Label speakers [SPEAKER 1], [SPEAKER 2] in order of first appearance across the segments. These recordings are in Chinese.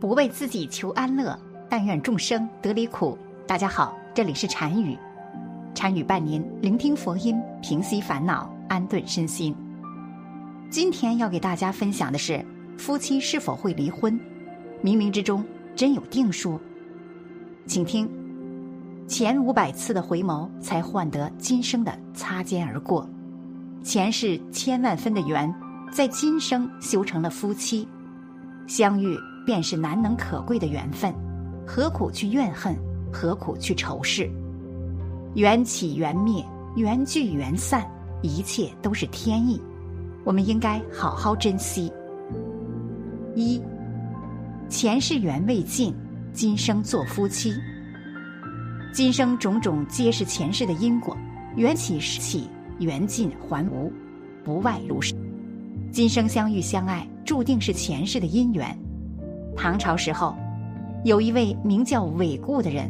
[SPEAKER 1] 不为自己求安乐，但愿众生得离苦。大家好，这里是禅语，禅语伴您聆听佛音，平息烦恼，安顿身心。今天要给大家分享的是，夫妻是否会离婚？冥冥之中真有定数？请听，前五百次的回眸，才换得今生的擦肩而过。前世千万分的缘，在今生修成了夫妻。相遇便是难能可贵的缘分，何苦去怨恨？何苦去仇视？缘起缘灭，缘聚缘散，一切都是天意，我们应该好好珍惜。一，前世缘未尽，今生做夫妻。今生种种皆是前世的因果，缘起时起，缘尽还无，不外如是。今生相遇相爱。注定是前世的姻缘。唐朝时候，有一位名叫韦固的人。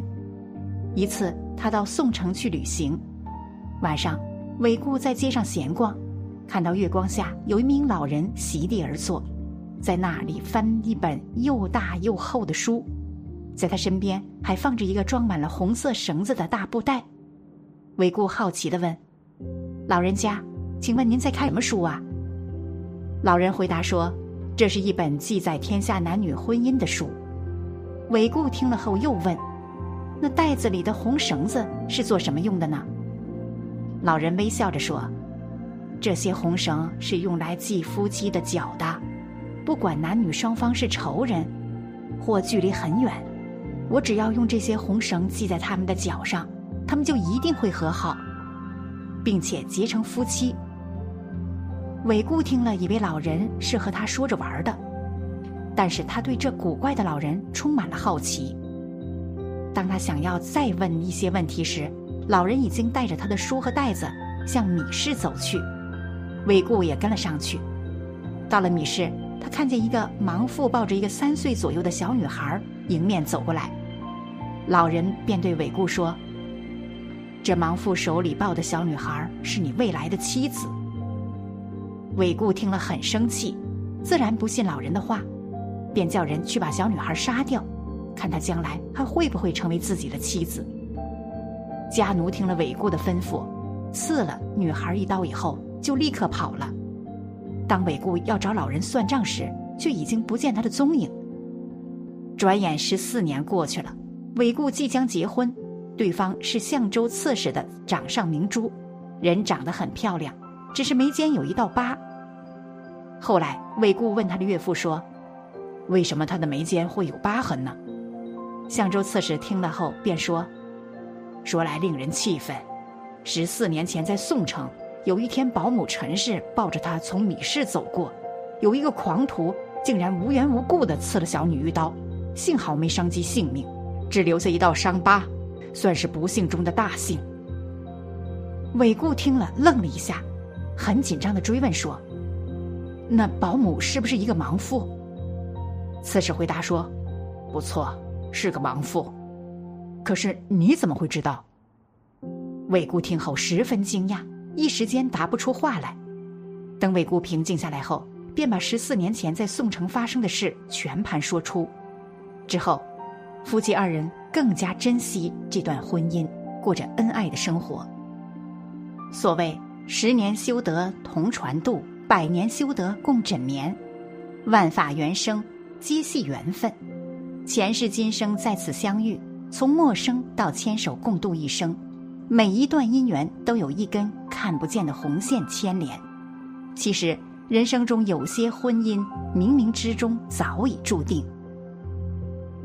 [SPEAKER 1] 一次，他到宋城去旅行。晚上，韦固在街上闲逛，看到月光下有一名老人席地而坐，在那里翻一本又大又厚的书，在他身边还放着一个装满了红色绳子的大布袋。韦固好奇地问：“老人家，请问您在看什么书啊？”老人回答说。这是一本记载天下男女婚姻的书。韦固听了后又问：“那袋子里的红绳子是做什么用的呢？”老人微笑着说：“这些红绳是用来系夫妻的脚的。不管男女双方是仇人，或距离很远，我只要用这些红绳系在他们的脚上，他们就一定会和好，并且结成夫妻。”韦固听了，以为老人是和他说着玩的，但是他对这古怪的老人充满了好奇。当他想要再问一些问题时，老人已经带着他的书和袋子向米市走去，韦固也跟了上去。到了米市，他看见一个盲妇抱着一个三岁左右的小女孩迎面走过来，老人便对韦固说：“这盲妇手里抱的小女孩是你未来的妻子。”韦固听了很生气，自然不信老人的话，便叫人去把小女孩杀掉，看她将来还会不会成为自己的妻子。家奴听了韦固的吩咐，刺了女孩一刀以后，就立刻跑了。当韦固要找老人算账时，却已经不见他的踪影。转眼十四年过去了，韦固即将结婚，对方是相州刺史的掌上明珠，人长得很漂亮，只是眉间有一道疤。后来，韦固问他的岳父说：“为什么他的眉间会有疤痕呢？”相州刺史听了后便说：“说来令人气愤。十四年前在宋城，有一天保姆陈氏抱着他从米市走过，有一个狂徒竟然无缘无故地刺了小女一刀，幸好没伤及性命，只留下一道伤疤，算是不幸中的大幸。”韦固听了愣了一下，很紧张地追问说。那保姆是不是一个盲妇？刺史回答说：“不错，是个盲妇。可是你怎么会知道？”韦固听后十分惊讶，一时间答不出话来。等韦固平静下来后，便把十四年前在宋城发生的事全盘说出。之后，夫妻二人更加珍惜这段婚姻，过着恩爱的生活。所谓“十年修得同船渡”。百年修得共枕眠，万法缘生皆系缘分，前世今生在此相遇，从陌生到牵手共度一生，每一段姻缘都有一根看不见的红线牵连。其实人生中有些婚姻冥冥之中早已注定，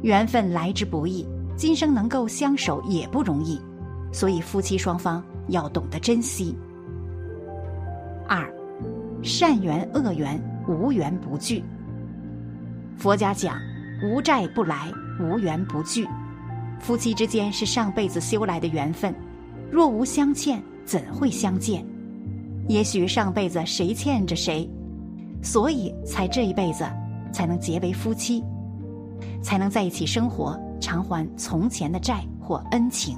[SPEAKER 1] 缘分来之不易，今生能够相守也不容易，所以夫妻双方要懂得珍惜。二。善缘恶缘无缘不聚。佛家讲，无债不来，无缘不聚。夫妻之间是上辈子修来的缘分，若无相欠，怎会相见？也许上辈子谁欠着谁，所以才这一辈子才能结为夫妻，才能在一起生活，偿还从前的债或恩情。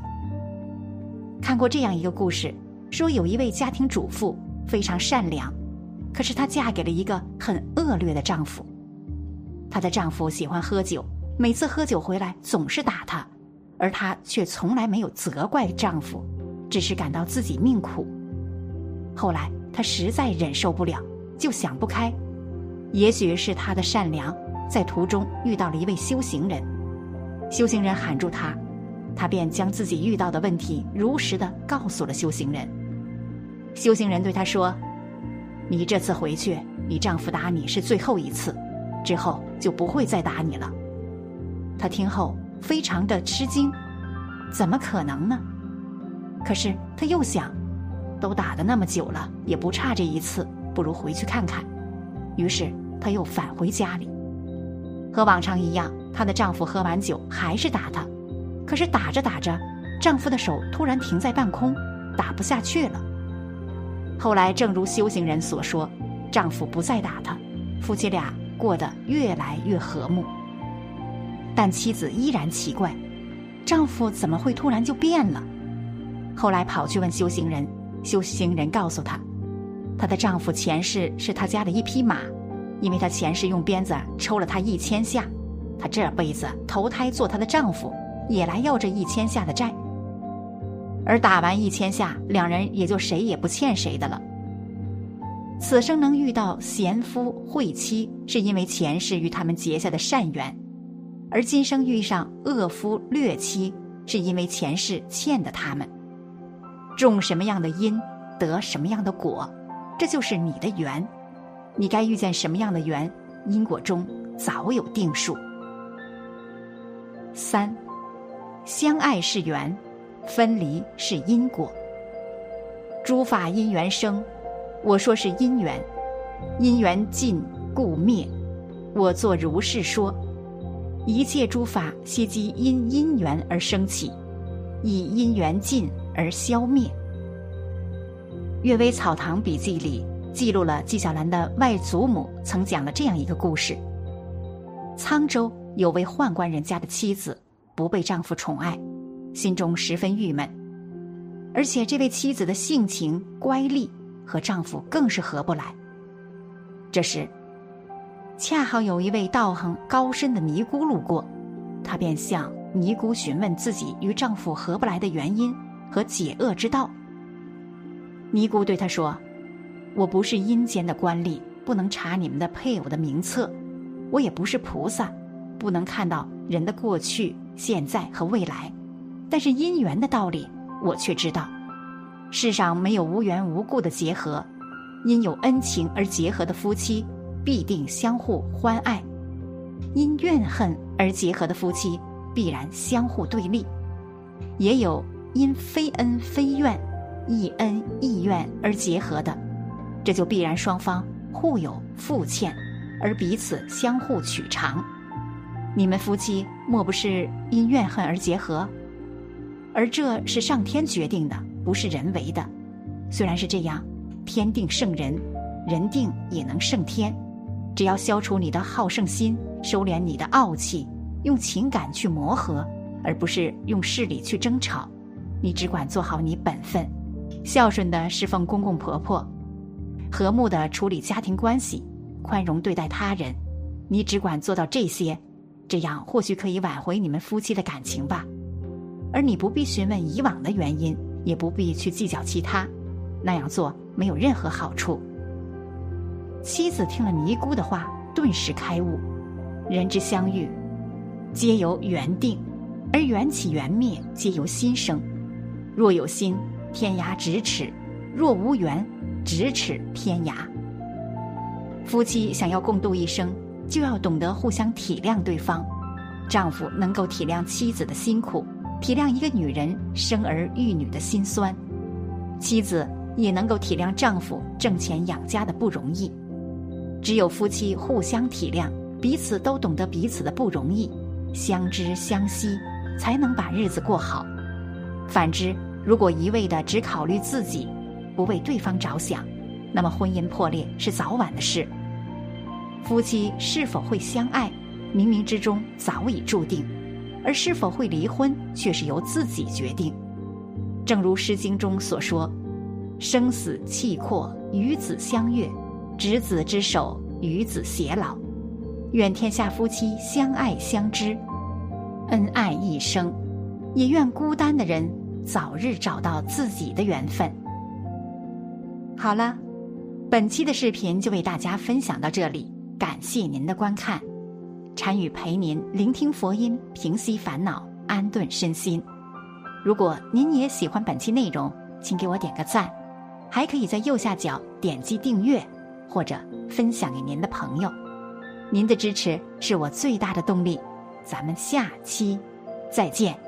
[SPEAKER 1] 看过这样一个故事，说有一位家庭主妇非常善良。可是她嫁给了一个很恶劣的丈夫。她的丈夫喜欢喝酒，每次喝酒回来总是打她，而她却从来没有责怪丈夫，只是感到自己命苦。后来她实在忍受不了，就想不开，也许是她的善良，在途中遇到了一位修行人，修行人喊住她，她便将自己遇到的问题如实的告诉了修行人。修行人对她说：“你这次回去，你丈夫打你是最后一次，之后就不会再打你了。”他听后非常的吃惊，怎么可能呢？可是他又想，都打的那么久了，也不差这一次，不如回去看看。于是他又返回家里，和往常一样，她的丈夫喝完酒还是打她，可是打着打着，丈夫的手突然停在半空，打不下去了。后来正如修行人所说，丈夫不再打她，夫妻俩过得越来越和睦。但妻子依然奇怪，丈夫怎么会突然就变了？后来跑去问修行人，修行人告诉她，她的丈夫前世是她家的一匹马，因为她前世用鞭子抽了她一千下，她这辈子投胎做她的丈夫，也来要这一千下的债。而打完一千下，两人也就谁也不欠谁的了。此生能遇到贤夫惠妻，是因为前世与他们结下的善缘。而今生遇上恶夫劣妻，是因为前世欠的他们。种什么样的因，得什么样的果，这就是你的缘。你该遇见什么样的缘，因果中早有定数。三，相爱是缘，分离是因果。诸法因缘生，我说是因缘，因缘尽故灭，我作如是说。一切诸法悉机因因缘而生起，以因缘尽而消灭。《阅微草堂笔记》里记录了纪晓岚的外祖母曾讲了这样一个故事：沧州有位宦官人家的妻子不被丈夫宠爱，心中十分郁闷，而且这位妻子的性情乖戾，和丈夫更是合不来。这时。恰好有一位道行高深的尼姑路过，她便向尼姑询问自己与丈夫合不来的原因和解厄之道。尼姑对她说：“我不是阴间的官吏，不能查你们的配偶的名册；我也不是菩萨，不能看到人的过去、现在和未来。但是姻缘的道理，我却知道。世上没有无缘无故的结合，因有恩情而结合的夫妻。”必定相互欢爱，因怨恨而结合的夫妻必然相互对立；也有因非恩非怨、亦恩亦怨而结合的，这就必然双方互有负欠，而彼此相互取长。你们夫妻莫不是因怨恨而结合？而这是上天决定的，不是人为的。虽然是这样，天定胜人，人定也能胜天。只要消除你的好胜心，收敛你的傲气，用情感去磨合，而不是用势力去争吵。你只管做好你本分，孝顺的侍奉公公婆婆，和睦的处理家庭关系，宽容对待他人。你只管做到这些，这样或许可以挽回你们夫妻的感情吧。而你不必询问以往的原因，也不必去计较其他，那样做没有任何好处。妻子听了尼姑的话，顿时开悟：人之相遇，皆由缘定；而缘起缘灭，皆由心生。若有心，天涯咫尺；若无缘，咫尺天涯。夫妻想要共度一生，就要懂得互相体谅对方。丈夫能够体谅妻子的辛苦，体谅一个女人生儿育女的辛酸；妻子也能够体谅丈夫挣钱养家的不容易。只有夫妻互相体谅，彼此都懂得彼此的不容易，相知相惜，才能把日子过好。反之，如果一味的只考虑自己，不为对方着想，那么婚姻破裂是早晚的事。夫妻是否会相爱，冥冥之中早已注定；而是否会离婚，却是由自己决定。正如《诗经》中所说：“生死契阔，与子相悦。”执子之手，与子偕老。愿天下夫妻相爱相知，恩爱一生；也愿孤单的人早日找到自己的缘分。好了，本期的视频就为大家分享到这里，感谢您的观看。禅语陪您聆听佛音，平息烦恼，安顿身心。如果您也喜欢本期内容，请给我点个赞，还可以在右下角点击订阅，或者分享给您的朋友。您的支持是我最大的动力。咱们下期再见。